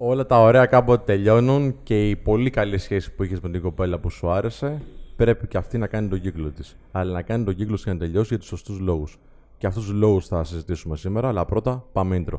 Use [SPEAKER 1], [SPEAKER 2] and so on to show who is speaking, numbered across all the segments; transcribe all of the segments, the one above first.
[SPEAKER 1] Όλα τα ωραία κάποτε τελειώνουν και η πολύ καλή σχέση που είχες με την κοπέλα που σου άρεσε πρέπει και αυτή να κάνει τον κύκλο της. Αλλά να κάνει τον κύκλο της για να τελειώσει για τους σωστούς λόγους. Και αυτούς τους λόγους θα συζητήσουμε σήμερα, αλλά πρώτα πάμε intro.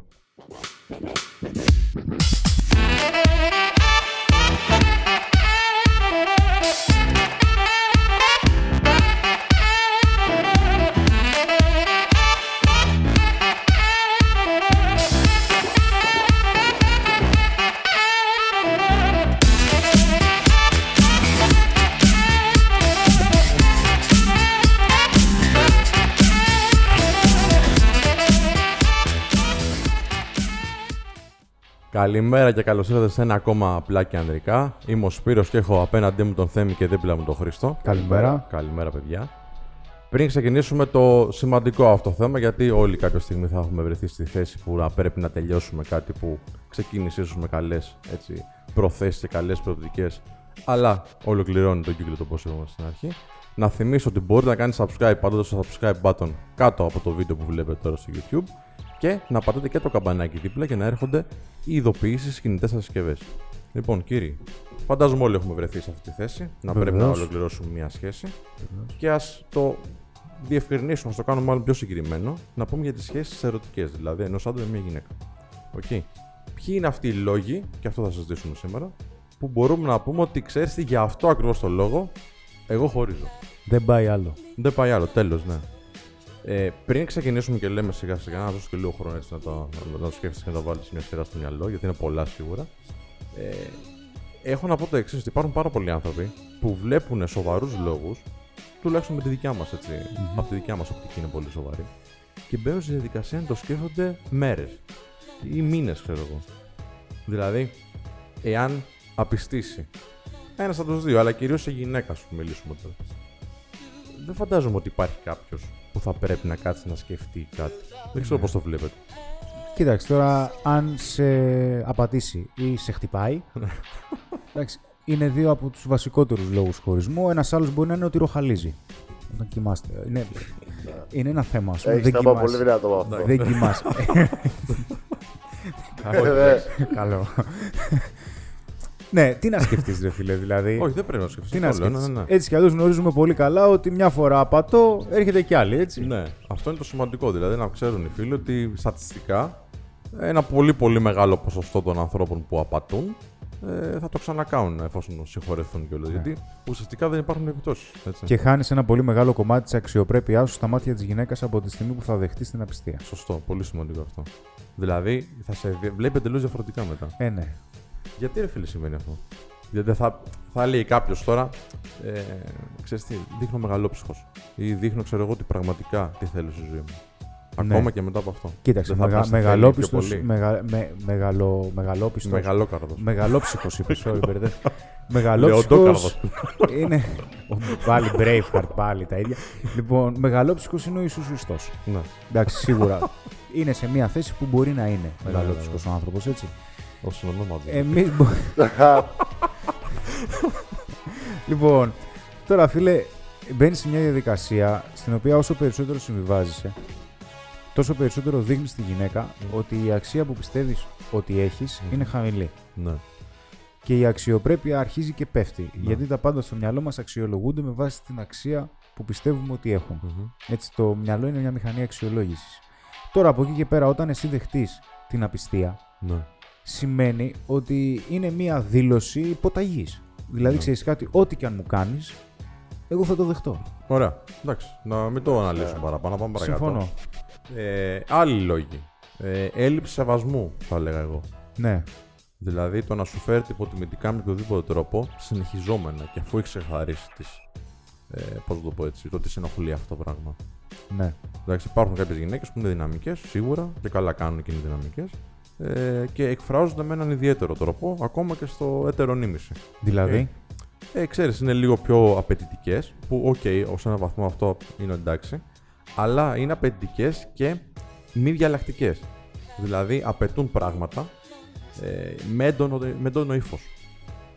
[SPEAKER 1] Καλημέρα και καλώς ήρθατε σε ένα ακόμα απλά και ανδρικά. Είμαι ο Σπύρος και έχω απέναντί μου τον Θέμη και δίπλα μου τον Χρήστο.
[SPEAKER 2] Καλημέρα.
[SPEAKER 1] Καλημέρα, παιδιά. Πριν ξεκινήσουμε το σημαντικό αυτό θέμα, γιατί όλοι κάποια στιγμή θα έχουμε βρεθεί στη θέση που να πρέπει να τελειώσουμε κάτι που ξεκίνησε ίσως με καλές προθέσεις και καλές προοπτικές, αλλά ολοκληρώνει τον κύκλο το πώς είπαμε στην αρχή. Να θυμίσω ότι μπορείτε να κάνετε subscribe πατώντα το subscribe button κάτω από το βίντεο που βλέπετε τώρα στο YouTube και να πατάτε και το καμπανάκι δίπλα για να έρχονται οι ειδοποιήσεις στι κινητές σας συσκευές. Λοιπόν, κύριοι, φαντάζομαι όλοι έχουμε βρεθεί σε αυτή τη θέση. Να πρέπει να ολοκληρώσουμε μια σχέση. Και ας το διευκρινίσουμε, ας το κάνουμε μάλλον πιο συγκεκριμένο, να πούμε για τις σχέσεις ερωτικές, δηλαδή ενός άντρα με μια γυναίκα. Okay. Ποιοι είναι αυτοί οι λόγοι, και αυτό θα συζητήσουμε σήμερα, που μπορούμε να πούμε ότι ξέρεις τι, για αυτό ακριβώς το λόγο, εγώ χωρίζω.
[SPEAKER 2] Δεν πάει άλλο.
[SPEAKER 1] Δεν πάει άλλο, τέλος, ναι. Ε, πριν ξεκινήσουμε και λέμε σιγά σιγά, να δώσω και λίγο χρόνο έτσι να το, να, να το σκέφτεσαι και να το βάλεις μια σειρά στο μυαλό, γιατί είναι πολλά σίγουρα. Ε, έχω να πω το εξής: ότι υπάρχουν πάρα πολλοί άνθρωποι που βλέπουν σοβαρούς λόγους, τουλάχιστον με τη δικιά μας έτσι. Mm-hmm. Από τη δικιά μας οπτική είναι πολύ σοβαρή. Και μπαίνουν στη διαδικασία να το σκέφτονται μέρες ή μήνες, ξέρω εγώ. Δηλαδή, εάν απιστήσει ένας από τους δύο, αλλά κυρίως σε γυναίκα, σου μιλήσουμε τώρα. Δεν φαντάζομαι ότι υπάρχει κάποιος που θα πρέπει να κάτσει να σκεφτεί κάτι. Δεν ξέρω ναι. πώς το βλέπετε.
[SPEAKER 2] Κοίταξε τώρα, αν σε απατήσει ή σε χτυπάει. εντάξει, είναι δύο από τους βασικότερους λόγους χωρισμού. Ένας άλλος μπορεί να είναι ότι ροχαλίζει. Όταν κοιμάστε. Είναι, είναι ένα θέμα. Ας πούμε.
[SPEAKER 3] δεν κοιμάσαι. πολύ δυνατό αυτό.
[SPEAKER 2] Δεν κοιμάσαι. Καλό. Ναι, τι να σκεφτείς, ρε φίλε, δηλαδή.
[SPEAKER 1] Όχι, δεν πρέπει να σκεφτείς.
[SPEAKER 2] Τι να σκεφτεί. Ναι, ναι, ναι. Έτσι κι αλλιώς γνωρίζουμε πολύ καλά ότι μια φορά απατώ, έρχεται κι άλλη, έτσι.
[SPEAKER 1] Ναι, αυτό είναι το σημαντικό. Δηλαδή να ξέρουν οι φίλοι ότι στατιστικά ένα πολύ πολύ μεγάλο ποσοστό των ανθρώπων που απατούν ε, θα το ξανακάνουν εφόσον συγχωρεθούν κιόλας. Ναι. Γιατί ουσιαστικά δεν υπάρχουν επιπτώσεις.
[SPEAKER 2] Και χάνεις ένα πολύ μεγάλο κομμάτι της αξιοπρέπειάς σου στα μάτια της γυναίκας από τη στιγμή που θα δεχτείς την απιστία.
[SPEAKER 1] Σωστό, πολύ σημαντικό αυτό. Δηλαδή θα σε βλέπει εντελώς διαφορετικά μετά.
[SPEAKER 2] Ε, ναι.
[SPEAKER 1] Γιατί ρε φίλε συμβαίνει αυτό; Γιατί θα, θα λέει κάποιος τώρα, ε, ξέρεις τι, δείχνω μεγαλόψυχο. Ή δείχνω, ξέρω εγώ, ότι πραγματικά τι θέλω στη ζωή μου. Ναι. Ακόμα και μετά από αυτό.
[SPEAKER 2] Κοίταξε, μεγα, μεγαλόπιστο. Μεγα, με, μεγαλο, μεγαλόπιστος.
[SPEAKER 1] Μεγαλόκαρδος.
[SPEAKER 2] Μεγαλόψυχος είπες, sorry, μπερδε. Μεγαλόψυχος. είναι. πάλι Braveheart, πάλι τα ίδια. λοιπόν, μεγαλόψυχος είναι ο Ιησούς Χριστός.
[SPEAKER 1] Ναι.
[SPEAKER 2] Εντάξει, σίγουρα. είναι σε μια θέση που μπορεί να είναι μεγαλόψυχος ο άνθρωπος, έτσι.
[SPEAKER 1] Ο συνονόματο.
[SPEAKER 2] Εμείς λοιπόν, τώρα φίλε, μπαίνεις σε μια διαδικασία στην οποία όσο περισσότερο συμβιβάζεσαι, τόσο περισσότερο δείχνεις στη γυναίκα ότι η αξία που πιστεύεις ότι έχεις είναι χαμηλή.
[SPEAKER 1] Ναι.
[SPEAKER 2] Και η αξιοπρέπεια αρχίζει και πέφτει. Ναι. Γιατί τα πάντα στο μυαλό μας αξιολογούνται με βάση την αξία που πιστεύουμε ότι έχουν. Έτσι, το μυαλό είναι μια μηχανή αξιολόγησης. Τώρα από εκεί και πέρα, όταν εσύ δεχτείς την απιστία,
[SPEAKER 1] ναι
[SPEAKER 2] σημαίνει ότι είναι μία δήλωση υποταγής. Δηλαδή, ναι. ξέρεις κάτι, ό,τι και αν μου κάνεις, εγώ θα το δεχτώ.
[SPEAKER 1] Ωραία. Εντάξει. Να μην το αναλύσουμε παραπάνω. Πάμε παρακάτω.
[SPEAKER 2] Συμφωνώ.
[SPEAKER 1] Ε, άλλοι λόγοι. Ε, έλλειψη σεβασμού, θα έλεγα εγώ.
[SPEAKER 2] Ναι.
[SPEAKER 1] Δηλαδή το να σου φέρει υποτιμητικά με οποιοδήποτε τρόπο συνεχιζόμενα και αφού έχεις ξεχαρίσει τις. Ε, Πώς το πω έτσι, το τι σε ενοχλεί αυτό το πράγμα.
[SPEAKER 2] Ναι.
[SPEAKER 1] Εντάξει, υπάρχουν κάποιες γυναίκες που είναι δυναμικές, σίγουρα, και καλά κάνουν και είναι δυναμικές ε, και εκφράζονται με έναν ιδιαίτερο τρόπο, ακόμα και στο έτερον ήμισυ.
[SPEAKER 2] Δηλαδή;
[SPEAKER 1] Ε, ξέρεις, είναι λίγο πιο απαιτητικές, που οκ, οκ, ως ένα βαθμό αυτό είναι εντάξει, αλλά είναι απαιτητικές και μη διαλλακτικές. Δηλαδή απαιτούν πράγματα ε, με έντονο, με ύφος.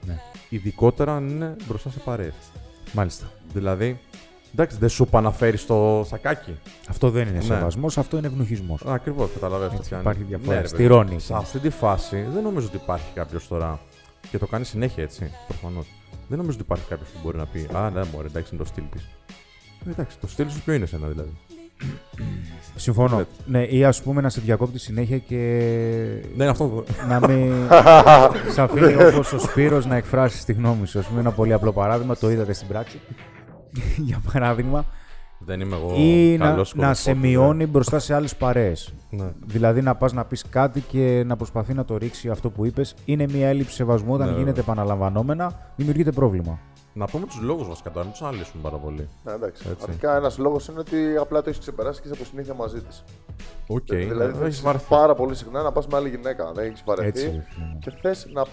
[SPEAKER 2] Ναι.
[SPEAKER 1] Ειδικότερα αν είναι μπροστά σε παρέες.
[SPEAKER 2] Μάλιστα.
[SPEAKER 1] Δηλαδή, Εντάξει, δεν σου επαναφέρει στο σακάκι.
[SPEAKER 2] Αυτό δεν είναι
[SPEAKER 1] Ναι.
[SPEAKER 2] σεβασμός, αυτό είναι ευνοχισμός.
[SPEAKER 1] Ακριβώς, καταλαβαίνω.
[SPEAKER 2] Έτσι, υπάρχει διαφορά.
[SPEAKER 1] ρε,
[SPEAKER 2] Στη
[SPEAKER 1] παιδί.
[SPEAKER 2] Ρώνη.
[SPEAKER 1] Σε αυτή τη φάση δεν νομίζω ότι υπάρχει κάποιος τώρα. Και το κάνει συνέχεια έτσι, προφανώς. Δεν νομίζω ότι υπάρχει κάποιος που μπορεί να πει Α, ναι, μπορεί, εντάξει, είναι το στυλ της. Εντάξει, το στυλ σου ποιο είναι εσένα δηλαδή.
[SPEAKER 2] Συμφωνώ.
[SPEAKER 1] Ναι.
[SPEAKER 2] Ναι, ή ας πούμε να σε διακόπτει συνέχεια και
[SPEAKER 1] Δεν είναι αυτό.
[SPEAKER 2] να μην σε αφήνει όπως ο Σπύρος να εκφράσεις τη γνώμη σου. Α πούμε, ένα πολύ απλό παράδειγμα, το είδατε στην πράξη. Για παράδειγμα,
[SPEAKER 1] Δεν είμαι εγώ.
[SPEAKER 2] ή να,
[SPEAKER 1] καλός
[SPEAKER 2] να σε
[SPEAKER 1] σκοπός,
[SPEAKER 2] μειώνει μπροστά σε άλλες παρέες.
[SPEAKER 1] Ναι.
[SPEAKER 2] Δηλαδή να πας να πεις κάτι και να προσπαθεί να το ρίξει αυτό που είπες. Είναι μια έλλειψη σεβασμού. Όταν
[SPEAKER 1] Ναι,
[SPEAKER 2] γίνεται
[SPEAKER 1] βέβαια.
[SPEAKER 2] επαναλαμβανόμενα, δημιουργείται πρόβλημα.
[SPEAKER 1] Να πούμε τους λόγους βασικά τώρα, μην τους αναλύσουμε πάρα πολύ.
[SPEAKER 3] Ναι, εντάξει.
[SPEAKER 1] Έτσι.
[SPEAKER 3] Αρχικά ένας λόγος είναι ότι απλά το έχεις ξεπεράσει και είσαι από συνήθεια μαζί της.
[SPEAKER 1] Οκ,
[SPEAKER 3] δηλαδή
[SPEAKER 1] δεν
[SPEAKER 3] έχεις
[SPEAKER 1] έχει βαρθεί.
[SPEAKER 3] πάρα πολύ συχνά να πας με άλλη γυναίκα. Δεν έχεις
[SPEAKER 2] Έτσι.
[SPEAKER 3] βαρεθεί.
[SPEAKER 2] ρε φίλε μου.
[SPEAKER 3] Και θες να,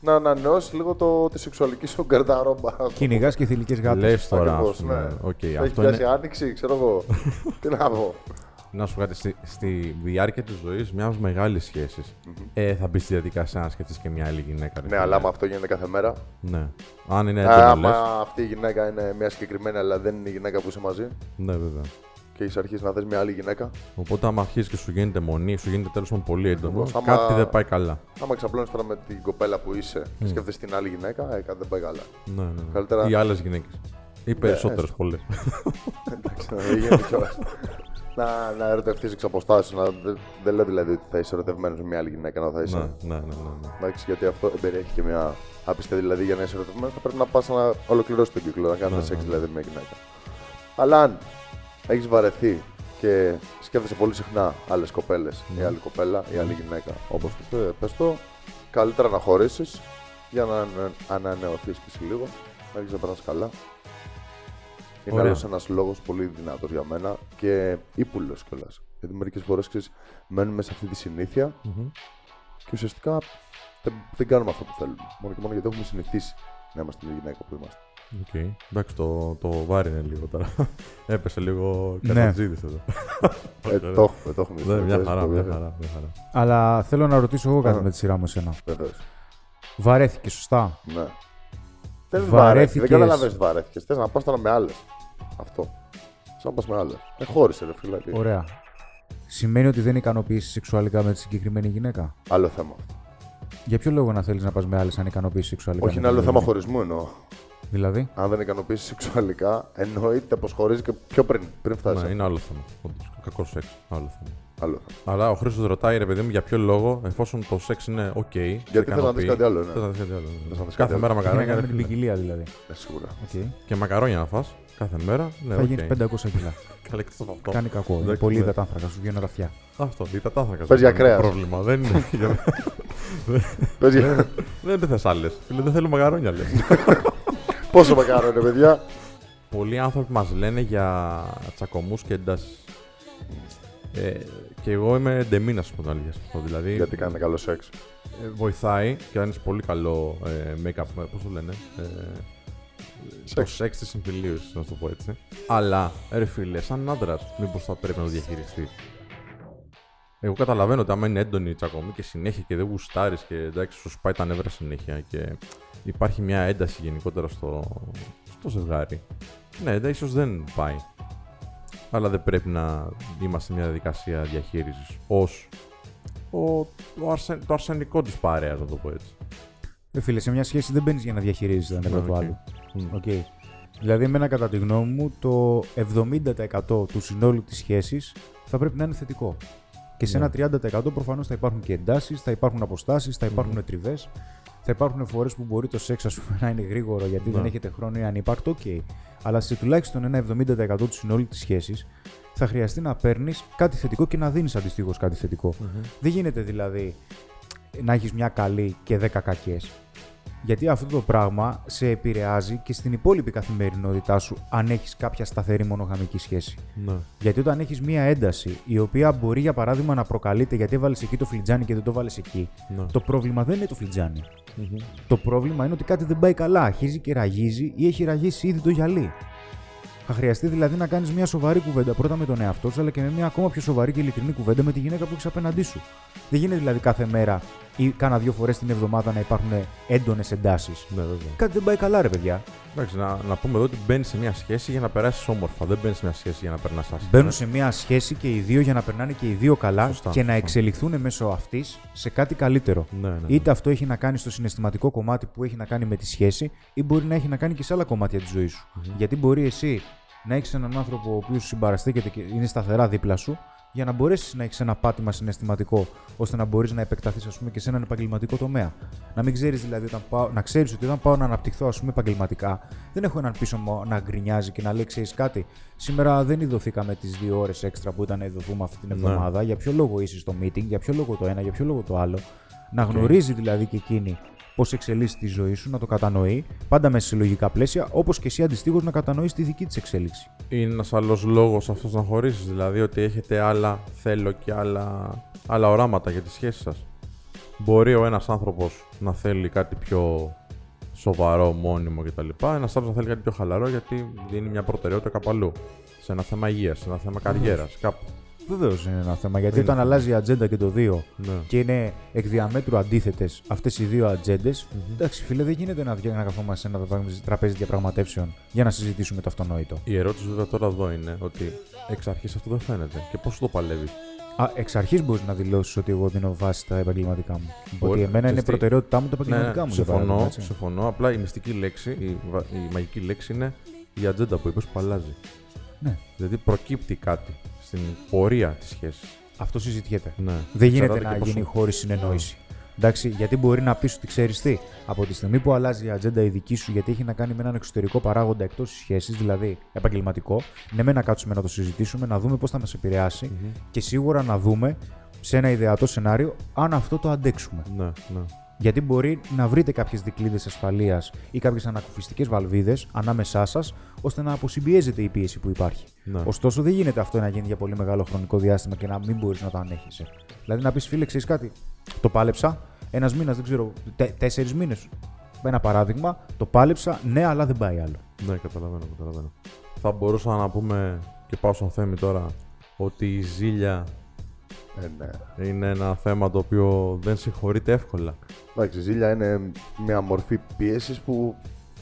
[SPEAKER 3] να ανανεώσεις λίγο το, τη σεξουαλική σου γκαρνταρόμπα.
[SPEAKER 2] Κυνηγάς και θηλυκές γάτες.
[SPEAKER 1] Λες τώρα.
[SPEAKER 3] Ακριβώς,
[SPEAKER 1] ας πούμε.
[SPEAKER 3] ναι.
[SPEAKER 1] Οκ,
[SPEAKER 3] Έχει
[SPEAKER 1] αυτό
[SPEAKER 3] πιάσει
[SPEAKER 1] είναι.
[SPEAKER 3] άνοιξη, ξέρω εγώ. Τι να πω.
[SPEAKER 1] Να σου πω κάτι, στη, στη διάρκεια της ζωής μια μεγάλη σχέση, ε, θα μπεις στη διαδικασία να σκεφτείς και μια άλλη γυναίκα. ρε
[SPEAKER 3] Ναι,
[SPEAKER 1] φίλε.
[SPEAKER 3] αλλά άμα αυτό γίνεται κάθε μέρα.
[SPEAKER 1] Ναι. Αν είναι
[SPEAKER 3] Ε,
[SPEAKER 1] έντονο,
[SPEAKER 3] άμα
[SPEAKER 1] λες.
[SPEAKER 3] αυτή η γυναίκα είναι μια συγκεκριμένη, αλλά δεν είναι η γυναίκα που είσαι μαζί
[SPEAKER 1] Ναι, βέβαια.
[SPEAKER 3] Και έχει αρχίσει να θε μια άλλη γυναίκα.
[SPEAKER 1] Οπότε, άμα αρχίσει και σου γίνεται μονή, σου γίνεται τέλος πάντων πολύ έντονο,
[SPEAKER 3] Ακριβώς, άμα-
[SPEAKER 1] κάτι δεν πάει καλά.
[SPEAKER 3] Άμα ξαπλώνεις τώρα με την κοπέλα που είσαι και σκέφτεσαι την άλλη γυναίκα, ε, κάτι δεν πάει καλά.
[SPEAKER 1] Ναι, ναι. ναι.
[SPEAKER 3] Καλύτερα-
[SPEAKER 1] Ή άλλες γυναίκες. Ή περισσότερες
[SPEAKER 3] έστω.
[SPEAKER 1] πολλές.
[SPEAKER 3] Εντάξει, να μην γίνεται κιόλας. να, να ερωτευτείς εξ αποστάσεως. Να, δεν, δεν λέω δηλαδή ότι θα είσαι ερωτευμένος με μια άλλη γυναίκα, να θα είσαι.
[SPEAKER 1] ναι, ναι, ναι, ναι, ναι.
[SPEAKER 3] Εντάξει, γιατί αυτό περιέχει και μια άπιστη. Δηλαδή, για να είσαι ερωτευμένος, θα πρέπει να πας να ολοκληρώσεις τον κύκλο, να κάνεις
[SPEAKER 1] Ναι,
[SPEAKER 3] σεξ
[SPEAKER 1] ναι,
[SPEAKER 3] δηλαδή με μια γυναίκα. Αλλά αν έχεις βαρεθεί και σκέφτεσαι πολύ συχνά άλλες κοπέλες,
[SPEAKER 1] Ναι.
[SPEAKER 3] ή άλλη κοπέλα ή άλλη γυναίκα, όπως πες το, καλύτερα να χωρίσεις για να ανανεωθείς και εσύ λίγο, να έχεις να περάσει καλά. Είναι
[SPEAKER 1] Ωραία.
[SPEAKER 3] άλλος ένας λόγος πολύ δυνατός για μένα και ύπουλος κιόλας. Γιατί μερικές φορές μένουμε σε αυτή τη συνήθεια
[SPEAKER 1] Μμμ.
[SPEAKER 3] και ουσιαστικά δεν, δεν κάνουμε αυτό που θέλουμε. Μόνο και μόνο γιατί έχουμε συνηθίσει να είμαστε η γυναίκα που είμαστε.
[SPEAKER 1] Οκ. Εντάξει, το, το βάρινε λίγο τώρα. Έπεσε λίγο
[SPEAKER 2] Ναι.
[SPEAKER 1] κατατζίδης εδώ.
[SPEAKER 3] Ε,
[SPEAKER 1] Ωραία.
[SPEAKER 3] το έχουμε, το έχουμε.
[SPEAKER 1] Ναι, μια
[SPEAKER 3] δει,
[SPEAKER 1] χαρά,
[SPEAKER 3] το
[SPEAKER 1] μια
[SPEAKER 3] βέβαια.
[SPEAKER 1] χαρά, μια χαρά.
[SPEAKER 2] Αλλά θέλω να ρωτήσω εγώ κάτι
[SPEAKER 3] Α.
[SPEAKER 2] με τη σειρά μου εσένα.
[SPEAKER 3] Βεβαίως.
[SPEAKER 2] Βαρέθηκε, σωστά;
[SPEAKER 3] Ναι. Δεν
[SPEAKER 2] Βαρέθηκες.
[SPEAKER 3] βαρέθηκε. Δεν καταλαβαίνεις ότι βαρέθηκες. Θες να πας τώρα με άλλες. Αυτό. Σαν να πας με άλλες. Ε, χώρισε, ρε φίλε. τι.
[SPEAKER 2] Ωραία. Σημαίνει ότι δεν ικανοποιήσεις σεξουαλικά με τη συγκεκριμένη γυναίκα;
[SPEAKER 3] Άλλο θέμα. αυτό.
[SPEAKER 2] Για ποιο λόγο να θέλεις να πας με άλλες αν ικανοποιείσαι σεξουαλικά.
[SPEAKER 3] Όχι,
[SPEAKER 2] με
[SPEAKER 3] είναι άλλο
[SPEAKER 2] την
[SPEAKER 3] θέμα
[SPEAKER 2] γυναίκα;
[SPEAKER 3] χωρισμού εννοώ.
[SPEAKER 2] Δηλαδή.
[SPEAKER 3] Αν δεν ικανοποιείσαι σεξουαλικά, εννοείται πως χωρίζεις και πιο πριν, πριν φτάσει.
[SPEAKER 1] Ναι, είναι άλλο θέμα. όντως. Κακός σεξ. Άλλο θέμα.
[SPEAKER 3] Άλλο θέμα.
[SPEAKER 1] Αλλά ο Χρήστος ρωτάει, ρε παιδί μου, για ποιο λόγο, εφόσον το σεξ είναι OK.
[SPEAKER 3] Γιατί θες να δεις κάτι άλλο, ναι.
[SPEAKER 1] Θες να δεις κάτι άλλο. ναι.
[SPEAKER 3] Θες να δεις κάτι
[SPEAKER 1] Κάθε
[SPEAKER 3] άλλο.
[SPEAKER 1] μέρα
[SPEAKER 2] Έχει να
[SPEAKER 1] μακαρόνια.
[SPEAKER 2] κάνει
[SPEAKER 1] ρε
[SPEAKER 2] με την
[SPEAKER 1] φίλε.
[SPEAKER 2] ποικιλία δηλαδή.
[SPEAKER 3] Ναι, σίγουρα.
[SPEAKER 2] Okay.
[SPEAKER 1] Και μακαρόνια να φας κάθε μέρα. Ναι,
[SPEAKER 2] Θα
[SPEAKER 1] οκ.
[SPEAKER 2] γίνεις 500 κιλά.
[SPEAKER 1] Καλά, εκτός από αυτό.
[SPEAKER 2] Κάνει κακό. Είναι
[SPEAKER 1] Εντάξει,
[SPEAKER 2] πολύ
[SPEAKER 1] ναι.
[SPEAKER 2] υδατάνθρακα, σου βγαίνουν ράμφια.
[SPEAKER 1] Αυτό, η τατάθρακα.
[SPEAKER 3] Πες για κρέας.
[SPEAKER 1] Πρόβλημα. Δεν είναι. για-
[SPEAKER 3] Πες για-
[SPEAKER 1] Δεν θες άλλες. Φίλε, δεν θέλω μακαρόνια, λες.
[SPEAKER 3] Πόσο μακάρονε, παιδιά.
[SPEAKER 1] Πολλοί άνθρωποι μας λένε για τσακωμούς και εντάσεις. Ε, και εγώ είμαι ντεμή να σου πω την αλήθεια σε αυτό. Δηλαδή,
[SPEAKER 3] Γιατί κάνετε καλό σεξ.
[SPEAKER 1] ε, βοηθάει και αν είσαι πολύ καλό ε, make-up, ε, πώς το λένε, ε, το
[SPEAKER 3] Σεξ.
[SPEAKER 1] σεξ της συμφιλίωσης, να το πω έτσι. Αλλά, ρε φίλε, σαν άντρας, μήπως θα πρέπει να το διαχειριστείς. Εγώ καταλαβαίνω ότι άμα είναι έντονη οι τσακωμοί και συνέχεια και δεν γουστάρεις και εντάξει σου σπάει τα νεύρα συνέχεια και υπάρχει μια ένταση γενικότερα στο, στο ζευγάρι. Ναι, εντάξει, ίσως δεν πάει. Αλλά δεν πρέπει να είμαστε σε μια διαδικασία διαχείρισης ως ο, ο αρσεν, το αρσενικό της παρέας, να το πω έτσι.
[SPEAKER 2] Ε, φίλε, σε μια σχέση δεν μπαίνεις για να διαχειρίζεσαι τα νεύρα
[SPEAKER 1] Ναι,
[SPEAKER 2] του
[SPEAKER 1] οκ.
[SPEAKER 2] άλλου.
[SPEAKER 1] Μμ.
[SPEAKER 2] Οκ. Δηλαδή, εμένα κατά τη γνώμη μου, το 70% του συνόλου της σχέσης θα πρέπει να είναι θετικό. Και σε
[SPEAKER 1] Ναι.
[SPEAKER 2] ένα 30% προφανώς θα υπάρχουν και εντάσεις, θα υπάρχουν αποστάσεις, θα υπάρχουν τριβές. Θα υπάρχουν φορές που μπορεί το σεξ ας πούμε, να είναι γρήγορο γιατί δεν
[SPEAKER 1] Ναι.
[SPEAKER 2] έχετε χρόνο ή ανύπαρκτο. Οκ. Αλλά σε τουλάχιστον ένα 70% του συνόλου της σχέσης θα χρειαστεί να παίρνεις κάτι θετικό και να δίνεις αντιστοίχως κάτι θετικό. Δεν γίνεται δηλαδή να έχεις μια καλή και 10 κακές. Γιατί αυτό το πράγμα σε επηρεάζει και στην υπόλοιπη καθημερινότητά σου αν έχεις κάποια σταθερή μονογαμική σχέση.
[SPEAKER 1] Ναι.
[SPEAKER 2] Γιατί όταν έχεις μία ένταση η οποία μπορεί για παράδειγμα να προκαλείται γιατί έβαλες εκεί το φλιτζάνι και δεν το βάλες εκεί,
[SPEAKER 1] Ναι.
[SPEAKER 2] το πρόβλημα δεν είναι το φλιτζάνι.
[SPEAKER 1] Μμμ.
[SPEAKER 2] Το πρόβλημα είναι ότι κάτι δεν πάει καλά. Αρχίζει και ραγίζει ή έχει ραγίσει ήδη το γυαλί. Θα χρειαστεί δηλαδή να κάνεις μια σοβαρή κουβέντα πρώτα με τον εαυτό σου, αλλά και με μια ακόμα πιο σοβαρή και ειλικρινή κουβέντα με τη γυναίκα που έχεις απέναντί σου. Δεν γίνεται δηλαδή κάθε μέρα ή κάνα δύο φορές την εβδομάδα να υπάρχουν έντονες εντάσεις.
[SPEAKER 1] Ναι, βέβαια.
[SPEAKER 2] Κάτι δεν πάει καλά, ρε παιδιά.
[SPEAKER 1] Εντάξει, να, να πούμε εδώ ότι μπαίνει σε μια σχέση για να περάσεις όμορφα. Δεν μπαίνει σε μια σχέση για να περνάς άσχημα.
[SPEAKER 2] Μπαίνουν σε μια σχέση και οι δύο για να περνάνε και οι δύο καλά
[SPEAKER 1] Σωστά,
[SPEAKER 2] και να
[SPEAKER 1] σωστά.
[SPEAKER 2] εξελιχθούν μέσω αυτής σε κάτι καλύτερο.
[SPEAKER 1] Ναι, ναι, ναι.
[SPEAKER 2] Είτε αυτό έχει να κάνει στο συναισθηματικό κομμάτι που έχει να κάνει με τη σχέση, ή μπορεί να έχει να κάνει και σε άλλα κομμάτια της ζωής σου. Γιατί μπορεί εσύ να έχεις έναν άνθρωπο ο οποίος συμπαραστέκεται και είναι σταθερά δίπλα σου, για να μπορέσεις να έχεις ένα πάτημα συναισθηματικό, ώστε να μπορείς να επεκταθείς, ας πούμε, και σε έναν επαγγελματικό τομέα. Να μην ξέρεις δηλαδή, όταν πάω, να ξέρεις ότι όταν πάω να αναπτυχθώ, ας πούμε, επαγγελματικά, δεν έχω έναν πίσω μου να γκρινιάζει και να λέει: Ξέρεις κάτι, σήμερα δεν ειδωθήκαμε τις δύο ώρες έξτρα που ήταν να ειδωθούμε αυτή την
[SPEAKER 1] Ναι.
[SPEAKER 2] εβδομάδα. Για ποιο λόγο είσαι στο meeting, για ποιο λόγο το ένα, για ποιο λόγο το άλλο. Να γνωρίζει δηλαδή και εκείνη πώς εξελίσσει τη ζωή σου, να το κατανοεί, πάντα μέσα σε λογικά πλαίσια, όπως και εσύ αντιστοίχως να κατανοείς τη δική της εξέλιξη.
[SPEAKER 1] Είναι ένας άλλος λόγος αυτός να χωρίσεις. Δηλαδή ότι έχετε άλλα θέλω και άλλα, άλλα οράματα για τη σχέση σας. Μπορεί ο ένας άνθρωπος να θέλει κάτι πιο σοβαρό, μόνιμο κτλ. Ένας άλλος να θέλει κάτι πιο χαλαρό γιατί δίνει μια προτεραιότητα κάπου αλλού. Σε ένα θέμα υγείας, σε ένα θέμα καριέρας, κάπου.
[SPEAKER 2] Βεβαίως είναι ένα θέμα. Γιατί
[SPEAKER 1] Είναι
[SPEAKER 2] όταν
[SPEAKER 1] θέμα.
[SPEAKER 2] αλλάζει η ατζέντα και το δύο
[SPEAKER 1] Ναι.
[SPEAKER 2] και είναι εκ διαμέτρου αντίθετες αυτές οι δύο ατζέντες, εντάξει, φίλε, δεν γίνεται να, βγει- να καθόμαστε σε ένα τραπέζι- τραπέζι διαπραγματεύσεων για να συζητήσουμε το αυτονόητο.
[SPEAKER 1] Η ερώτηση βέβαια τώρα εδώ είναι ότι εξ αρχής αυτό δεν φαίνεται. Και πώς το παλεύεις;
[SPEAKER 2] Α, εξ αρχής μπορείς να δηλώσεις ότι εγώ δίνω βάση στα επαγγελματικά μου.
[SPEAKER 1] Μπορεί,
[SPEAKER 2] ότι εμένα είναι
[SPEAKER 1] ξέρεις τι.
[SPEAKER 2] προτεραιότητά μου τα επαγγελματικά μου. για παράδειγμα,
[SPEAKER 1] συμφωνώ,
[SPEAKER 2] έτσι.
[SPEAKER 1] συμφωνώ. Απλά η μυστική λέξη, η, βα- η μαγική λέξη είναι η ατζέντα που είπες που αλλάζει.
[SPEAKER 2] Ναι.
[SPEAKER 1] Δηλαδή προκύπτει κάτι στην πορεία της σχέσης.
[SPEAKER 2] Αυτό συζητιέται.
[SPEAKER 1] Ναι.
[SPEAKER 2] Δεν γίνεται
[SPEAKER 1] Εξαρτάται
[SPEAKER 2] να
[SPEAKER 1] και πόσο-
[SPEAKER 2] γίνει χωρίς συνεννόηση. Εντάξει, γιατί μπορεί να πεις ότι ξέρεις τι, από τη στιγμή που αλλάζει η ατζέντα η δική σου, γιατί έχει να κάνει με έναν εξωτερικό παράγοντα εκτός της σχέσης, δηλαδή επαγγελματικό, ναι, με να κάτσουμε να το συζητήσουμε, να δούμε πώς θα μας επηρεάσει
[SPEAKER 1] Μμμ.
[SPEAKER 2] και σίγουρα να δούμε σε ένα ιδεατό σενάριο αν αυτό το αντέξουμε.
[SPEAKER 1] Ναι, ναι.
[SPEAKER 2] Γιατί μπορεί να βρείτε κάποιες δικλείδε ασφαλείας ή κάποιες ανακουφιστικές βαλβίδες ανάμεσά σας, ώστε να αποσυμπιέζεται η πίεση που υπάρχει.
[SPEAKER 1] Ναι.
[SPEAKER 2] Ωστόσο, δεν γίνεται αυτό να γίνει για πολύ μεγάλο χρονικό διάστημα και να μην μπορείς να το ανέχεσαι. Δηλαδή, να πεις φίλε, ξέρεις κάτι, το πάλεψα, ένας μήνας, δεν ξέρω, τέσσερις μήνες. Ένα παράδειγμα, το πάλεψα, ναι, αλλά δεν πάει άλλο.
[SPEAKER 1] Ναι, καταλαβαίνω, καταλαβαίνω. Θα μπορούσα να πούμε και πάω στον Θέμη τώρα ότι η ζήλια
[SPEAKER 3] Ε, ναι.
[SPEAKER 1] είναι ένα θέμα το οποίο δεν συγχωρείται εύκολα.
[SPEAKER 3] Εντάξει, η ζήλια είναι μια μορφή πίεσης που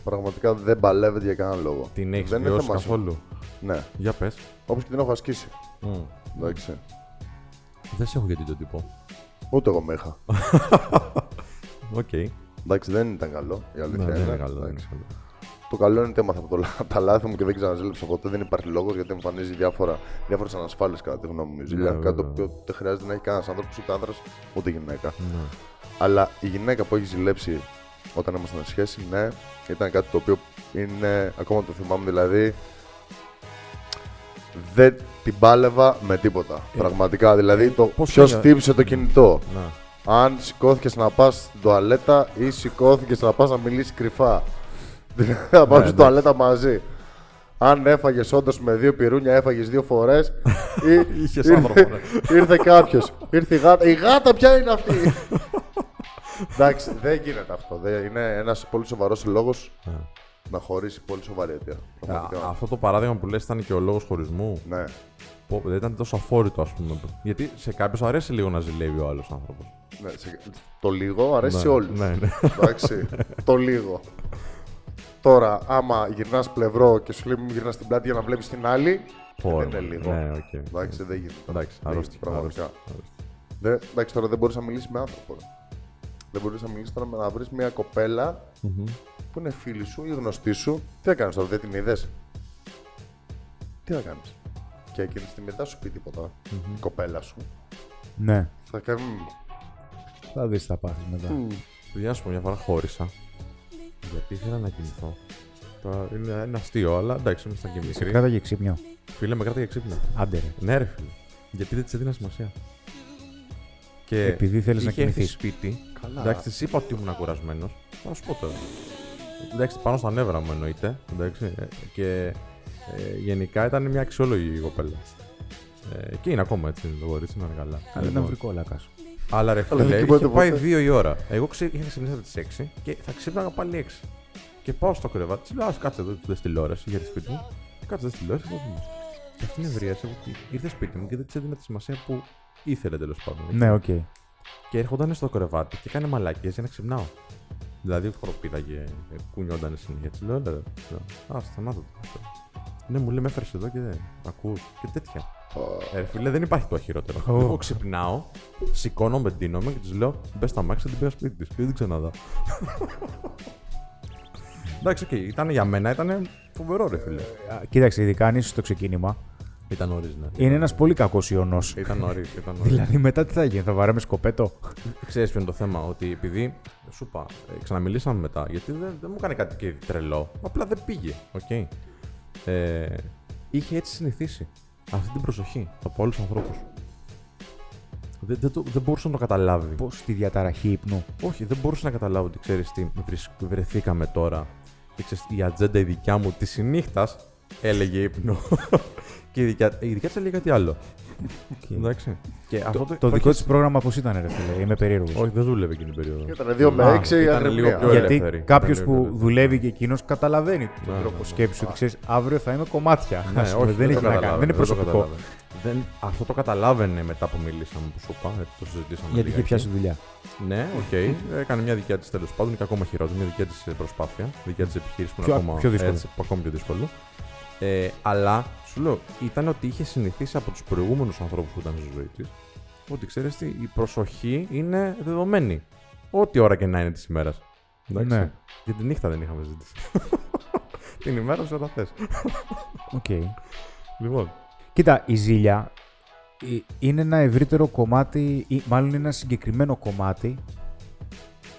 [SPEAKER 3] πραγματικά δεν παλεύεται για κανέναν λόγο.
[SPEAKER 1] Την έχεις
[SPEAKER 3] δεν είναι
[SPEAKER 1] βιώσει
[SPEAKER 3] θέμα σου.
[SPEAKER 1] καθόλου.
[SPEAKER 3] Ναι,
[SPEAKER 1] Για πες.
[SPEAKER 3] όπως και την έχω ασκήσει. Εντάξει.
[SPEAKER 1] Δεν σε έχω γιατί τον τύπο.
[SPEAKER 3] Ούτε εγώ με είχα.
[SPEAKER 1] Οκ.
[SPEAKER 3] Εντάξει, δεν ήταν καλό. Η
[SPEAKER 1] Ναι,
[SPEAKER 3] αλήθεια
[SPEAKER 1] δεν
[SPEAKER 3] είναι.
[SPEAKER 1] είναι καλό. δεν
[SPEAKER 3] Εντάξει.
[SPEAKER 1] είναι καλό.
[SPEAKER 3] Το καλό είναι ότι έμαθα από το, λα- τα λάθη μου και δεν ξαναζήλεψα ποτέ. Δεν υπάρχει λόγος γιατί εμφανίζεις διάφορα, διάφορες ανασφάλειες κατά τη γνώμη μου. Η ζήλια,
[SPEAKER 1] Ναι,
[SPEAKER 3] κάτι το
[SPEAKER 1] βέβαια.
[SPEAKER 3] οποίο δεν χρειάζεται να έχει κανένας άνθρωπος, ούτε άντρα ούτε γυναίκα.
[SPEAKER 1] Ναι.
[SPEAKER 3] Αλλά η γυναίκα που έχει ζηλέψει όταν ήμασταν σε σχέση, ναι, ήταν κάτι το οποίο είναι, ακόμα το θυμάμαι δηλαδή, δεν την πάλευα με τίποτα. Πραγματικά. Δηλαδή, το
[SPEAKER 1] πώς
[SPEAKER 3] ποιος
[SPEAKER 1] έγινε-
[SPEAKER 3] χτύπησε το κινητό.
[SPEAKER 1] Ναι.
[SPEAKER 3] Αν σηκώθηκες να πας στην τουαλέτα ή σηκώθηκες να πας να μιλήσεις κρυφά. Δηλαδή, να πάω
[SPEAKER 1] Ναι,
[SPEAKER 3] στην τουαλέτα μαζί. Αν έφαγες όντως με δύο πυρούνια, έφαγες δύο φορές. ή
[SPEAKER 1] Είχες άνθρωπο, ναι.
[SPEAKER 3] ήρθε κάποιος. Ήρθε η γάτα. Η γάτα ποια είναι αυτή; Εντάξει, δεν γίνεται αυτό. Δεν, είναι ένας πολύ σοβαρός λόγος
[SPEAKER 1] Ναι.
[SPEAKER 3] να χωρίσει πολύ σοβαρή αιτία.
[SPEAKER 1] Α,
[SPEAKER 3] Πραγματικά.
[SPEAKER 1] Αυτό το παράδειγμα που λες ήταν και ο λόγος χωρισμού.
[SPEAKER 3] Ναι.
[SPEAKER 1] Πω, δεν ήταν τόσο αφόρητο, ας πούμε. Γιατί σε κάποιους αρέσει λίγο να ζηλεύει ο άλλος άνθρωπος.
[SPEAKER 3] ναι σε- το λίγο αρέσει
[SPEAKER 1] Ναι,
[SPEAKER 3] σε όλους.
[SPEAKER 1] ναι, ναι.
[SPEAKER 3] Εντάξει. το λίγο. Τώρα, άμα γυρνάς πλευρό και σου λέει μην γυρνάς την πλάτη για να βλέπεις την άλλη.
[SPEAKER 1] Φόρμα.
[SPEAKER 3] δεν είναι λίγο.
[SPEAKER 1] Ναι, οκ.
[SPEAKER 3] Εντάξει, δεν γίνεται.
[SPEAKER 1] Εντάξει,
[SPEAKER 3] Δεν
[SPEAKER 1] αρρώστηκε.
[SPEAKER 3] γίνεται, πραγματικά.
[SPEAKER 1] αρρώστια 'ναι.
[SPEAKER 3] Δεν, εντάξει, τώρα δεν μπορείς να μιλήσεις με άνθρωπο. ρε. Δεν μπορείς να μιλήσεις τώρα με να βρεις μια κοπέλα
[SPEAKER 1] Μμμ.
[SPEAKER 3] που είναι φίλη σου ή γνωστή σου. Τι θα κάνει τώρα, δεν την είδες; Τι θα κάνει. Και εκείνη τη στιγμή δεν θα σου πει τίποτα. Η κοπέλα σου.
[SPEAKER 2] Ναι,
[SPEAKER 3] Θα κάνει.
[SPEAKER 2] θα δεις τα πάθεις μετά.
[SPEAKER 1] Παιδιά, να σου πω μια φορά χώρισα. Γιατί ήθελα να κοιμηθώ. Τώρα είναι ένα αστείο, αλλά εντάξει, ήμασταν και
[SPEAKER 2] Σε
[SPEAKER 1] μικροί.
[SPEAKER 2] κράταγε ξύπνιο.
[SPEAKER 1] Φίλε, με κράταγε ξύπνα.
[SPEAKER 2] Άντε ρε.
[SPEAKER 1] Ναι, ρε φίλε. Γιατί δεν της έδινα σημασία. Και
[SPEAKER 2] Επειδή θέλεις να
[SPEAKER 1] είχε έρθει
[SPEAKER 2] κοιμηθείς.
[SPEAKER 1] σπίτι.
[SPEAKER 3] Καλά.
[SPEAKER 1] Εντάξει, της είπα ότι ήμουν κουρασμένος. Θα σου πω τώρα. Εντάξει, πάνω στα νεύρα μου εννοείται. Εντάξει, ε, και ε, γενικά ήταν μια αξιόλογη κοπέλα. Ε, και είναι ακόμα έτσι, το κορίτσι είναι καλά.
[SPEAKER 2] Αλλά
[SPEAKER 1] Λοιπόν,
[SPEAKER 2] ήταν βρικόλακα.
[SPEAKER 1] Αλλά ρε
[SPEAKER 3] Αλλά δεν
[SPEAKER 1] φίλε,
[SPEAKER 3] κοιμάται
[SPEAKER 1] είχε πάει
[SPEAKER 3] ποτέ.
[SPEAKER 1] 2 η ώρα. Εγώ ξέ, είχα ξυπνήσει από τις 6 και θα ξύπναγα πάλι 6. Και πάω στο κρεβάτι, της λέω: Α κάτσε εδώ, δε τηλεόραση, είχε έρθει σπίτι μου. Κάτσε δε τηλεόραση, θα δούμε. Και αυτή είναι εβρίαζε ότι ήρθε σπίτι μου και δεν της έδινα τη σημασία που ήθελε τέλος πάντων.
[SPEAKER 2] Ναι, οκ.
[SPEAKER 1] και έρχονταν στο κρεβάτι και έκανε μαλακίες για να ξυπνάω. Δηλαδή χοροπήδαγε, κουνιόταν συνέχεια. Της λέω, «Έλα, ρε. Λέω, Α, σταμάτα το. Ναι, μου λέει, με έφερες εδώ και δεν. Ακούς και τέτοια. Ε, ρε φίλε, δεν υπάρχει το χειρότερο.
[SPEAKER 2] Ω.
[SPEAKER 1] Εγώ ξυπνάω, σηκώνομαι, ντύνομαι και της λέω: Μπες στ' αμάξι, την πήρα σπίτι της. Και δεν την ξαναείδα. Εντάξει, οκ, ήταν για μένα, ήταν φοβερό, ρε φίλε.
[SPEAKER 2] Α, Κοίταξε, ειδικά αν είσαι στο ξεκίνημα,
[SPEAKER 1] Ήταν νωρίς, ναι.
[SPEAKER 2] είναι ένας πολύ κακός οιωνός.
[SPEAKER 1] Ήταν νωρίς, ήταν νωρίς.
[SPEAKER 2] Δηλαδή μετά τι θα γίνει, θα βαράμε σκοπέτο;
[SPEAKER 1] Ξέρεις ποιο είναι το θέμα, ότι επειδή. Σου είπα, ε, ξαναμιλήσαμε μετά, γιατί δεν, δεν μου έκανε κάτι και τρελό. Απλά δεν πήγε. οκ. Ε, είχε έτσι συνηθίσει αυτή την προσοχή από όλους τους ανθρώπους. Δεν, δεν, το- δεν μπορούσε να το καταλάβει.
[SPEAKER 2] Πώς στη διαταραχή ύπνου;
[SPEAKER 1] Όχι, δεν μπορούσε να καταλάβει ότι ξέρεις τι βρυσ- βρεθήκαμε τώρα. Και ξέρεις, η ατζέντα η δικιά μου της νύχτας έλεγε ύπνο. και η δικιά, η δικιά της έλεγε κάτι άλλο. Εντάξει. Και αυτό
[SPEAKER 2] Το, το δικό της πρόγραμμα πώς ήταν, ρε φίλε; Είμαι περίεργος.
[SPEAKER 1] Όχι, δεν δούλευε εκείνη την περίοδο.
[SPEAKER 3] Ήταν 2 με
[SPEAKER 1] Α,
[SPEAKER 3] 6 η
[SPEAKER 1] ήταν
[SPEAKER 3] αγρυπνία.
[SPEAKER 1] λίγο πιο
[SPEAKER 2] Γιατί
[SPEAKER 1] ελεύθερη.
[SPEAKER 2] κάποιος
[SPEAKER 1] Ήταν
[SPEAKER 2] που
[SPEAKER 1] λίγο ελεύθερη.
[SPEAKER 2] δουλεύει και εκείνος καταλαβαίνει τον
[SPEAKER 1] Ναι,
[SPEAKER 2] τρόπο
[SPEAKER 1] ναι, ναι.
[SPEAKER 2] σκέψης ότι ξέρεις αύριο θα είμαι κομμάτια.
[SPEAKER 1] Ναι,
[SPEAKER 2] Ας πούμε,
[SPEAKER 1] όχι,
[SPEAKER 2] δεν
[SPEAKER 1] το
[SPEAKER 2] έχει να κάνει.
[SPEAKER 1] καταλάβαινε,
[SPEAKER 2] Δεν είναι
[SPEAKER 1] το
[SPEAKER 2] προσωπικό.
[SPEAKER 1] καταλάβαινε. Δεν, αυτό το καταλάβαινε μετά που μιλήσαμε που σου είπα. Έτσι το συζητήσαμε.
[SPEAKER 2] Γιατί είχε
[SPEAKER 1] λιγάκι.
[SPEAKER 2] πιάσει δουλειά.
[SPEAKER 1] Ναι, οκ. Έκανε μια δικιά της τέλος πάντων και ακόμα χειρότερη. Μια δικιά της προσπάθεια. Δικιά της επιχείρηση που είναι
[SPEAKER 2] Πιο-
[SPEAKER 1] ακόμα
[SPEAKER 2] πιο δύσκολο.
[SPEAKER 1] Έτσι, που ακόμη πιο δύσκολο. Ε, αλλά σου λέω, ήταν ότι είχε συνηθίσει από τους προηγούμενους ανθρώπους που ήταν στη ζωή της ότι ξέρεις τι, η προσοχή είναι δεδομένη. Ό,τι ώρα και να είναι της ημέρας.
[SPEAKER 2] Ναι.
[SPEAKER 1] Για τη νύχτα δεν είχαμε ζήτηση. την ημέρα σου όταν θες.
[SPEAKER 2] Οκ.
[SPEAKER 1] Λοιπόν.
[SPEAKER 2] Κοίτα, η ζήλια ε, είναι ένα ευρύτερο κομμάτι, ή μάλλον είναι ένα συγκεκριμένο κομμάτι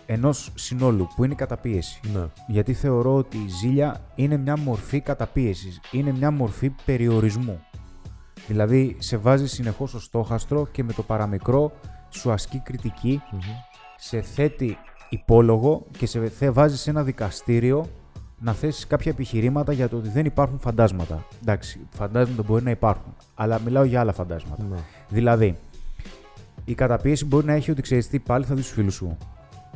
[SPEAKER 2] ενός συνόλου που είναι η καταπίεση.
[SPEAKER 1] Ναι.
[SPEAKER 2] Γιατί θεωρώ ότι η ζήλια είναι μια μορφή καταπίεσης, είναι μια μορφή περιορισμού. Δηλαδή, σε βάζει συνεχώς στο στόχαστρο και με το παραμικρό σου ασκεί κριτική, σε θέτει υπόλογο και σε θε- βάζεις σε ένα δικαστήριο να θέσει κάποια επιχειρήματα για το ότι δεν υπάρχουν φαντάσματα. Εντάξει, φαντάσματα μπορεί να υπάρχουν, αλλά μιλάω για άλλα φαντάσματα.
[SPEAKER 1] Ναι.
[SPEAKER 2] Δηλαδή, η καταπίεση μπορεί να έχει ότι ξέρεις τι, πάλι θα δεις τους φίλους σου.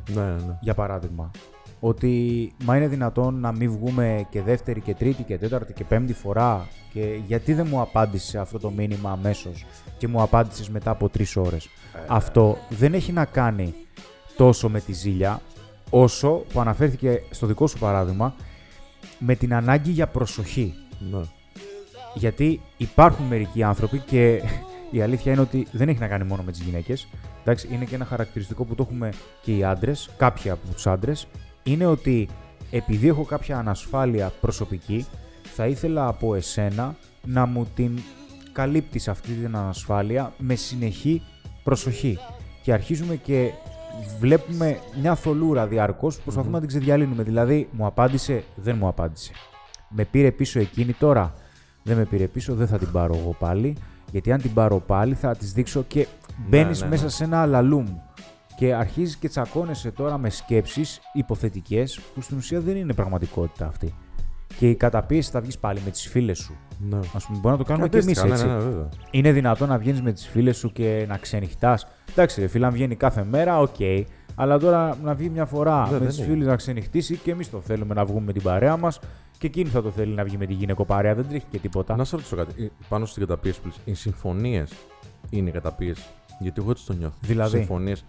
[SPEAKER 1] Ναι, ναι.
[SPEAKER 2] Για παράδειγμα, ότι μα είναι δυνατόν να μην βγούμε και δεύτερη και τρίτη και τέταρτη και πέμπτη φορά και γιατί δεν μου απάντησε αυτό το μήνυμα αμέσως και μου απάντησες μετά από τρεις ώρες. Αυτό δεν έχει να κάνει τόσο με τη ζήλια όσο που αναφέρθηκε στο δικό σου παράδειγμα με την ανάγκη για προσοχή.
[SPEAKER 1] ναι.
[SPEAKER 2] Γιατί υπάρχουν μερικοί άνθρωποι και η αλήθεια είναι ότι δεν έχει να κάνει μόνο με τις γυναίκες. Εντάξει, είναι και ένα χαρακτηριστικό που το έχουμε και οι άντρες, κάποιοι από τους άντρες. Είναι ότι επειδή έχω κάποια ανασφάλεια προσωπική, θα ήθελα από εσένα να μου την καλύπτεις αυτή την ανασφάλεια με συνεχή προσοχή. Και αρχίζουμε και βλέπουμε μια θολούρα διαρκώς που προσπαθούμε να την ξεδιαλύνουμε. Δηλαδή, μου απάντησε, δεν μου απάντησε. Με πήρε πίσω εκείνη τώρα. Δεν με πήρε πίσω, δεν θα την πάρω εγώ πάλι. Γιατί αν την πάρω πάλι θα της δείξω και μπαίνεις
[SPEAKER 1] ναι,
[SPEAKER 2] μέσα
[SPEAKER 1] ναι.
[SPEAKER 2] σε ένα αλαλούμ. Και αρχίζεις και τσακώνεσαι τώρα με σκέψεις υποθετικές που στην ουσία δεν είναι πραγματικότητα αυτή. Και η καταπίεση θα βγεις πάλι με τις φίλες σου.
[SPEAKER 1] ναι.
[SPEAKER 2] Α πούμε, μπορεί να το κάνουμε και εμείς
[SPEAKER 1] Αντίστοιχα,
[SPEAKER 2] έτσι.
[SPEAKER 1] Ναι, ναι, βέβαια.
[SPEAKER 2] Είναι δυνατόν να βγαίνεις με τις φίλες σου και να ξενυχτάς. Εντάξει, ρε φίλε, αν βγαίνει κάθε μέρα, οκ. Αλλά τώρα να βγει μια φορά
[SPEAKER 1] Δεν-
[SPEAKER 2] με
[SPEAKER 1] δεν
[SPEAKER 2] τις
[SPEAKER 1] είναι.
[SPEAKER 2] φίλες να ξενυχτήσει και εμείς το θέλουμε να βγούμε με την παρέα μας και εκείνη θα το θέλει να βγει με τη γυναικοπαρέα. Δεν τρέχει και τίποτα.
[SPEAKER 1] Να σε ρωτήσω κάτι. Ε, Πάνω στην καταπίεση, please. οι συμφωνίες είναι η καταπίεση; Γιατί εγώ έτσι το νιώθω.
[SPEAKER 2] Δηλαδή;
[SPEAKER 1] Συμφωνίες.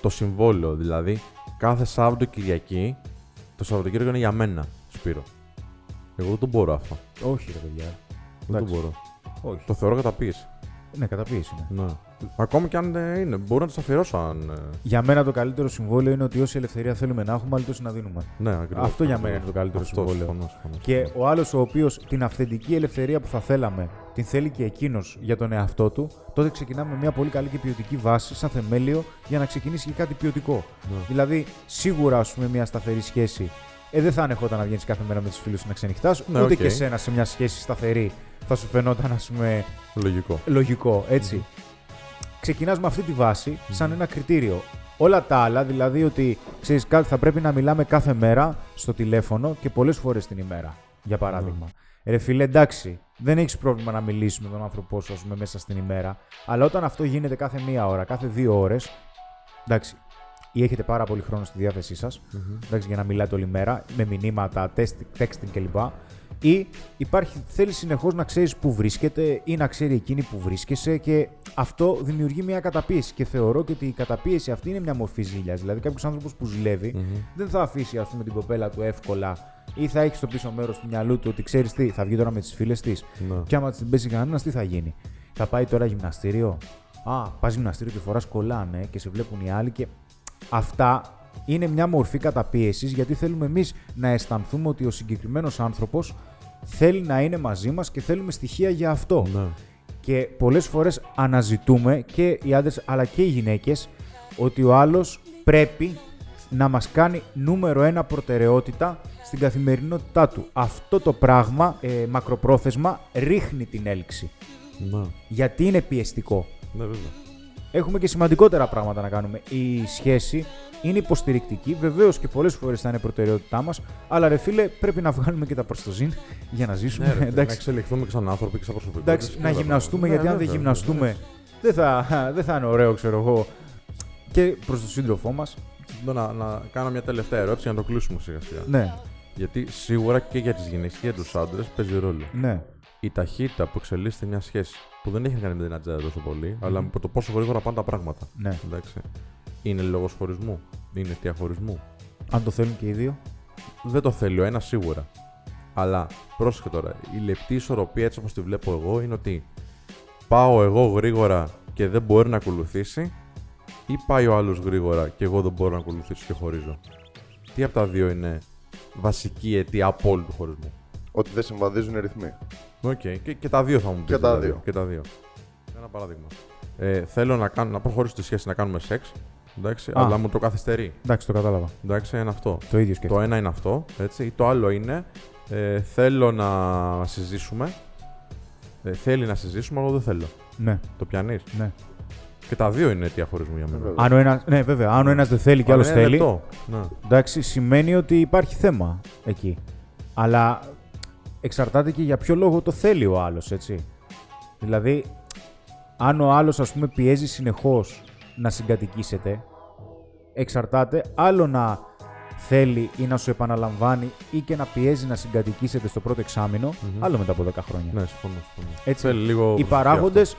[SPEAKER 1] Το συμβόλαιο, δηλαδή, κάθε Σάββατο Κυριακή, το Σαββατοκύριακο είναι για μένα, Σπύρο. Εγώ δεν το μπορώ αυτό.
[SPEAKER 2] Όχι, ρε παιδιά.
[SPEAKER 1] Δεν το
[SPEAKER 2] Εντάξει.
[SPEAKER 1] μπορώ.
[SPEAKER 2] Όχι.
[SPEAKER 1] Το θεωρώ καταπίεση.
[SPEAKER 2] Ναι, καταπίεση είναι.
[SPEAKER 1] Ναι. Ακόμη και αν ε, είναι. Μπορώ να το αφιερώσω αν. ε,
[SPEAKER 2] Για μένα το καλύτερο συμβόλαιο είναι ότι όση ελευθερία θέλουμε να έχουμε, άλλη τόση να δίνουμε.
[SPEAKER 1] Ναι, ακριβώς.
[SPEAKER 2] Αυτό για
[SPEAKER 1] ακριβώς.
[SPEAKER 2] μένα είναι το καλύτερο
[SPEAKER 1] Αυτό,
[SPEAKER 2] συμβόλαιο.
[SPEAKER 1] συμφωνώ, συμφωνώ,
[SPEAKER 2] Και
[SPEAKER 1] συμφωνώ.
[SPEAKER 2] ο άλλος ο οποίος την αυθεντική ελευθερία που θα θέλαμε την θέλει και εκείνος για τον εαυτό του, τότε ξεκινάμε με μια πολύ καλή και ποιοτική βάση, σαν θεμέλιο, για να ξεκινήσει και κάτι ποιοτικό.
[SPEAKER 1] Ναι.
[SPEAKER 2] Δηλαδή, σίγουρα, ας πούμε, μια σταθερή σχέση ε, δεν θα ανεχόταν να βγαίνεις κάθε μέρα με τους φίλους σου να ξενυχτάς,
[SPEAKER 1] Ναι,
[SPEAKER 2] ούτε
[SPEAKER 1] οκ.
[SPEAKER 2] και εσένα σε μια σχέση σταθερή θα σου φαινόταν, ας πούμε,
[SPEAKER 1] Λογικό.
[SPEAKER 2] λογικό, έτσι. Ξεκινάς με αυτή τη βάση σαν ένα κριτήριο. Όλα τα άλλα, δηλαδή ότι ξέρεις, κάτι θα πρέπει να μιλάμε κάθε μέρα στο τηλέφωνο και πολλές φορές την ημέρα, για παράδειγμα. Ρε φίλε, εντάξει, δεν έχεις πρόβλημα να μιλήσεις με τον άνθρωπό σου, ας πούμε, μέσα στην ημέρα, αλλά όταν αυτό γίνεται κάθε μία ώρα, κάθε δύο ώρες, εντάξει, ή έχετε πάρα πολύ χρόνο στη διάθεσή σας, εντάξει, για να μιλάτε όλη μέρα, με μηνύματα, text- texting κλπ. Ή υπάρχει, θέλεις συνεχώς να ξέρεις που βρίσκεται ή να ξέρει εκείνη που βρίσκεσαι και αυτό δημιουργεί μια καταπίεση. Και θεωρώ και ότι η καταπίεση αυτή είναι μια μορφή ζήλιας. Δηλαδή, κάποιος άνθρωπος που ζηλεύει δεν θα αφήσει ας πούμε, την κοπέλα του εύκολα ή θα έχει στο πίσω μέρος του μυαλού του ότι ξέρεις τι, θα βγει τώρα με τις φίλες της.
[SPEAKER 1] Ναι.
[SPEAKER 2] Και άμα την πέσει κανένας, τι θα γίνει; Θα πάει τώρα γυμναστήριο; Α, πας γυμναστήριο και φοράς κολλάνε και σε βλέπουν οι άλλοι και αυτά είναι μια μορφή καταπίεσης γιατί θέλουμε εμείς να αισθανθούμε ότι ο συγκεκριμένος άνθρωπος θέλει να είναι μαζί μας και θέλουμε στοιχεία για αυτό.
[SPEAKER 1] Ναι.
[SPEAKER 2] Και πολλές φορές αναζητούμε και οι άντρες αλλά και οι γυναίκες ότι ο άλλος πρέπει να μας κάνει νούμερο ένα προτεραιότητα στην καθημερινότητά του. Αυτό το πράγμα ε, μακροπρόθεσμα ρίχνει την έλξη.
[SPEAKER 1] Ναι.
[SPEAKER 2] Γιατί είναι πιεστικό.
[SPEAKER 1] Ναι, βέβαια.
[SPEAKER 2] Έχουμε και σημαντικότερα πράγματα να κάνουμε. Η σχέση είναι υποστηρικτική. Βεβαίως και πολλές φορές θα είναι προτεραιότητά μας. Αλλά ρε φίλε, πρέπει να βγάλουμε και τα προστοζήν για να ζήσουμε.
[SPEAKER 1] Ναι, ρε, να
[SPEAKER 2] εντάξει,
[SPEAKER 1] εξελιχθούμε και σαν άνθρωποι και σαν προσωπικότητα.
[SPEAKER 2] εντάξει, να γυμναστούμε, γιατί αν δεν γυμναστούμε, δεν θα, δεν θα είναι ωραίο, ξέρω εγώ. Και προς τον σύντροφό μας.
[SPEAKER 1] Να, να κάνω μια τελευταία ερώτηση για να το κλείσουμε σιγά σιγά.
[SPEAKER 2] Ναι,
[SPEAKER 1] Γιατί σίγουρα και για τις γυναίκες και για τους άντρες παίζει ρόλο.
[SPEAKER 2] ναι.
[SPEAKER 1] Η ταχύτητα που εξελίσσεται μια σχέση που δεν έχει να κάνει με την ατζέντα τόσο πολύ, αλλά με το πόσο γρήγορα πάνε τα πράγματα.
[SPEAKER 2] ναι.
[SPEAKER 1] Εντάξει. Είναι λόγο χωρισμού. Είναι αιτία χωρισμού.
[SPEAKER 2] Αν το θέλουν και οι δύο.
[SPEAKER 1] Δεν το θέλει ο ένας σίγουρα. Αλλά πρόσεχε τώρα. Η λεπτή ισορροπία έτσι όπως τη βλέπω εγώ είναι ότι πάω εγώ γρήγορα και δεν μπορεί να ακολουθήσει, ή πάει ο άλλος γρήγορα και εγώ δεν μπορώ να ακολουθήσω και χωρίζω. Τι από τα δύο είναι βασική αιτία απόλυτου χωρισμού;
[SPEAKER 3] Ότι δεν συμβαδίζουν οι ρυθμοί.
[SPEAKER 1] Οκ, και, και τα δύο θα μου πεις.
[SPEAKER 3] Και τα
[SPEAKER 1] δηλαδή.
[SPEAKER 3] δύο.
[SPEAKER 1] Και τα δύο. Ένα παράδειγμα. Ε, θέλω να, κάνω, να προχωρήσω τη σχέση να κάνουμε σεξ. Εντάξει,
[SPEAKER 2] Α.
[SPEAKER 1] αλλά μου το καθυστερεί.
[SPEAKER 2] Εντάξει, το κατάλαβα.
[SPEAKER 1] Εντάξει, είναι αυτό.
[SPEAKER 2] Το ίδιο
[SPEAKER 1] Το
[SPEAKER 2] σκέφτομαι.
[SPEAKER 1] ένα είναι αυτό, έτσι. Το άλλο είναι ε, θέλω να συζήσουμε. Ε, θέλει να συζήσουμε, αλλά δεν θέλω.
[SPEAKER 2] Ναι,
[SPEAKER 1] Το πιανεί.
[SPEAKER 2] ναι.
[SPEAKER 1] Και τα δύο είναι αιτία χωρισμού για μένα.
[SPEAKER 3] Βέβαια.
[SPEAKER 2] Αν ο ένας, ναι, βέβαια. Αν ο ένας δεν θέλει και
[SPEAKER 1] Αλλά
[SPEAKER 2] άλλος
[SPEAKER 1] είναι
[SPEAKER 2] θέλει.
[SPEAKER 1] λεπτό. Ναι.
[SPEAKER 2] Εντάξει, σημαίνει ότι υπάρχει θέμα εκεί. Αλλά εξαρτάται και για ποιο λόγο το θέλει ο άλλος, έτσι. Δηλαδή, αν ο άλλος, ας πούμε, πιέζει συνεχώς να συγκατοικήσετε, εξαρτάται άλλο να θέλει ή να σου επαναλαμβάνει ή και να πιέζει να συγκατοικήσετε στο πρώτο εξάμηνο, άλλο μετά από 10 χρόνια.
[SPEAKER 1] Ναι, συμφωνώ. συμφωνώ.
[SPEAKER 2] Έτσι.
[SPEAKER 1] Θέλει λίγο
[SPEAKER 2] Οι
[SPEAKER 1] προσοχή
[SPEAKER 2] παράγοντες,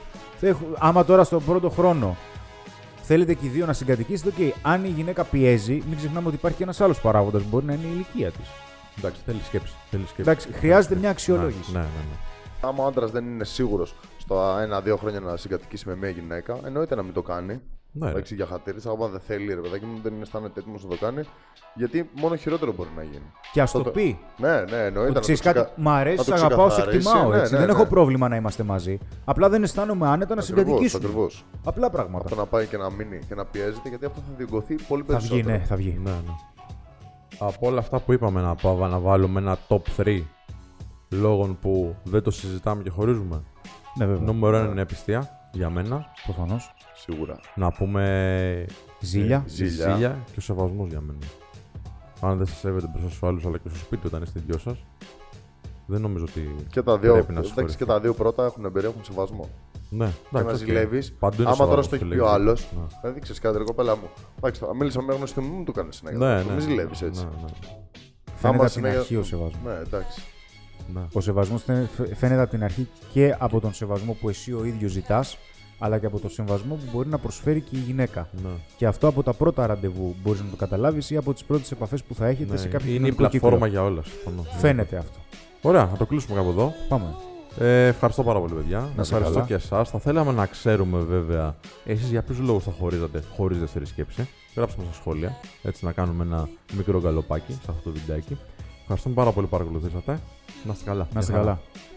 [SPEAKER 2] άμα τώρα στον πρώτο χρόνο θέλετε και οι δύο να συγκατοικήσετε, οκ. Αν η γυναίκα πιέζει, μην ξεχνάμε ότι υπάρχει και ένας άλλος παράγοντας που μπορεί να είναι η ηλικία της.
[SPEAKER 1] Αυτό. Εντάξει, θέλεις σκέψη. Θέλεις σκέψη.
[SPEAKER 2] Εντάξει, χρειάζεται μια
[SPEAKER 1] Ναι,
[SPEAKER 2] αξιολόγηση.
[SPEAKER 1] Ναι, ναι, ναι.
[SPEAKER 3] Άμα ο άντρας δεν είναι σίγουρος στο ένα-δύο χρόνια να συγκατοικήσει με μια γυναίκα, εννοείται να μην το κάνει.
[SPEAKER 1] Ναι, ρε.
[SPEAKER 3] Εντάξει, για χατήρι, άμα δεν θέλει, ρε παιδάκι μου, δεν αισθάνεται έτοιμος να το κάνει. Γιατί μόνο χειρότερο μπορεί να γίνει.
[SPEAKER 2] Και ας το
[SPEAKER 3] Αυτό-
[SPEAKER 2] πει.
[SPEAKER 3] Ναι, ναι, εννοείται.
[SPEAKER 2] Ότι
[SPEAKER 3] να
[SPEAKER 2] ξέρεις
[SPEAKER 3] το ξεκα-
[SPEAKER 2] κάτι, μ' αρέσει,
[SPEAKER 3] να
[SPEAKER 2] σ'
[SPEAKER 3] το
[SPEAKER 2] αγαπάω, σε
[SPEAKER 3] ξεκαθαρίσει.
[SPEAKER 2] εκτιμάω.
[SPEAKER 3] Ναι,
[SPEAKER 2] έτσι.
[SPEAKER 3] ναι,
[SPEAKER 2] δεν
[SPEAKER 3] ναι.
[SPEAKER 2] έχω πρόβλημα να είμαστε μαζί. Απλά δεν αισθάνομαι άνετα να
[SPEAKER 3] Ακριβώς,
[SPEAKER 2] συγκατοικήσουμε.
[SPEAKER 3] ακριβώς.
[SPEAKER 2] Απλά πράγματα.
[SPEAKER 3] Από το να πάει και να μείνει και να πιέζεται, γιατί αυτό θα διωγγωθεί πολύ
[SPEAKER 2] Θα βγει,
[SPEAKER 3] περισσότερο.
[SPEAKER 2] ναι, θα βγει.
[SPEAKER 1] Ναι, ναι. Από όλα αυτά που είπαμε να, πάω, να βάλουμε ένα top 3 λόγων που δεν το συζητάμε και χωρίζουμε.
[SPEAKER 2] Ναι, βέβαια.
[SPEAKER 1] Νούμερο 1 είναι απιστία για μένα.
[SPEAKER 2] Προφανώς.
[SPEAKER 3] Σίγουρα.
[SPEAKER 1] Να πούμε
[SPEAKER 2] Ζήλια.
[SPEAKER 1] η
[SPEAKER 3] Ζήλια.
[SPEAKER 1] ζήλια και ο σεβασμός για μένα. Αν δεν σας σέβεται μπροστά στους άλλους αλλά και στο σπίτι όταν είστε δυο σας, δεν νομίζω ότι.
[SPEAKER 3] Και τα δύο,
[SPEAKER 1] Πρέπει να
[SPEAKER 3] εντάξει,
[SPEAKER 1] συγχωρευτεί.
[SPEAKER 3] και τα δύο πρώτα έχουν εμπειρία, έχουν σεβασμό.
[SPEAKER 1] Ναι,
[SPEAKER 3] Και να
[SPEAKER 1] εντάξει, οκ.
[SPEAKER 3] ζηλεύει.
[SPEAKER 1] Παντού είναι
[SPEAKER 3] Άμα τώρα
[SPEAKER 1] σοβαρός
[SPEAKER 3] στο έχει
[SPEAKER 1] το
[SPEAKER 3] πει ο
[SPEAKER 1] λέγεις.
[SPEAKER 3] άλλος,
[SPEAKER 1] Ναι.
[SPEAKER 3] δηλαδή ξέρει κάτι, ρε κοπέλα μου. Εντάξει, τώρα μίλησα με μια γνωστή μου, μην του κάνεις συνέχεια.
[SPEAKER 1] Ναι,
[SPEAKER 3] Μην
[SPEAKER 1] ναι.
[SPEAKER 3] ζηλεύει έτσι.
[SPEAKER 1] Ναι, ναι.
[SPEAKER 2] Φαίνεται
[SPEAKER 3] Άμα
[SPEAKER 2] από την
[SPEAKER 3] συνέχεια-
[SPEAKER 2] αρχή ο σεβασμός.
[SPEAKER 3] Ναι, εντάξει.
[SPEAKER 1] ναι.
[SPEAKER 2] Ο σεβασμός φαίνεται από την αρχή και από τον σεβασμό που εσύ ο ίδιος ζητάς, αλλά και από τον σεβασμό που μπορεί να προσφέρει και η γυναίκα.
[SPEAKER 1] ναι.
[SPEAKER 2] Και αυτό από τα πρώτα ραντεβού μπορείς να το καταλάβεις ή από τις πρώτες επαφές που θα έχετε
[SPEAKER 1] Ναι,
[SPEAKER 2] σε κάποιο
[SPEAKER 1] είναι η
[SPEAKER 2] κοινωνικό
[SPEAKER 1] πλατφόρμα
[SPEAKER 2] κύκλο.
[SPEAKER 1] για όλα. συμφωνώ.
[SPEAKER 2] Φαίνεται αυτό.
[SPEAKER 1] Ωραία, να το κλείσουμε κάπου εδώ.
[SPEAKER 2] Πάμε.
[SPEAKER 1] Ε, ευχαριστώ πάρα πολύ, παιδιά.
[SPEAKER 2] Να σε
[SPEAKER 1] ευχαριστώ
[SPEAKER 2] καλά.
[SPEAKER 1] και εσάς. Θα θέλαμε να ξέρουμε, βέβαια, εσείς για ποιους λόγους θα χωρίζατε χωρί δεύτερη σκέψη. Γράψτε μας στα σχόλια. Έτσι να κάνουμε ένα μικρό γκαλοπάκι σε αυτό το βιντεάκι. Ευχαριστούμε πάρα πολύ που παρακολουθήσατε. Να είστε καλά.
[SPEAKER 2] Να είστε
[SPEAKER 1] Γεια χαρά.
[SPEAKER 2] καλά.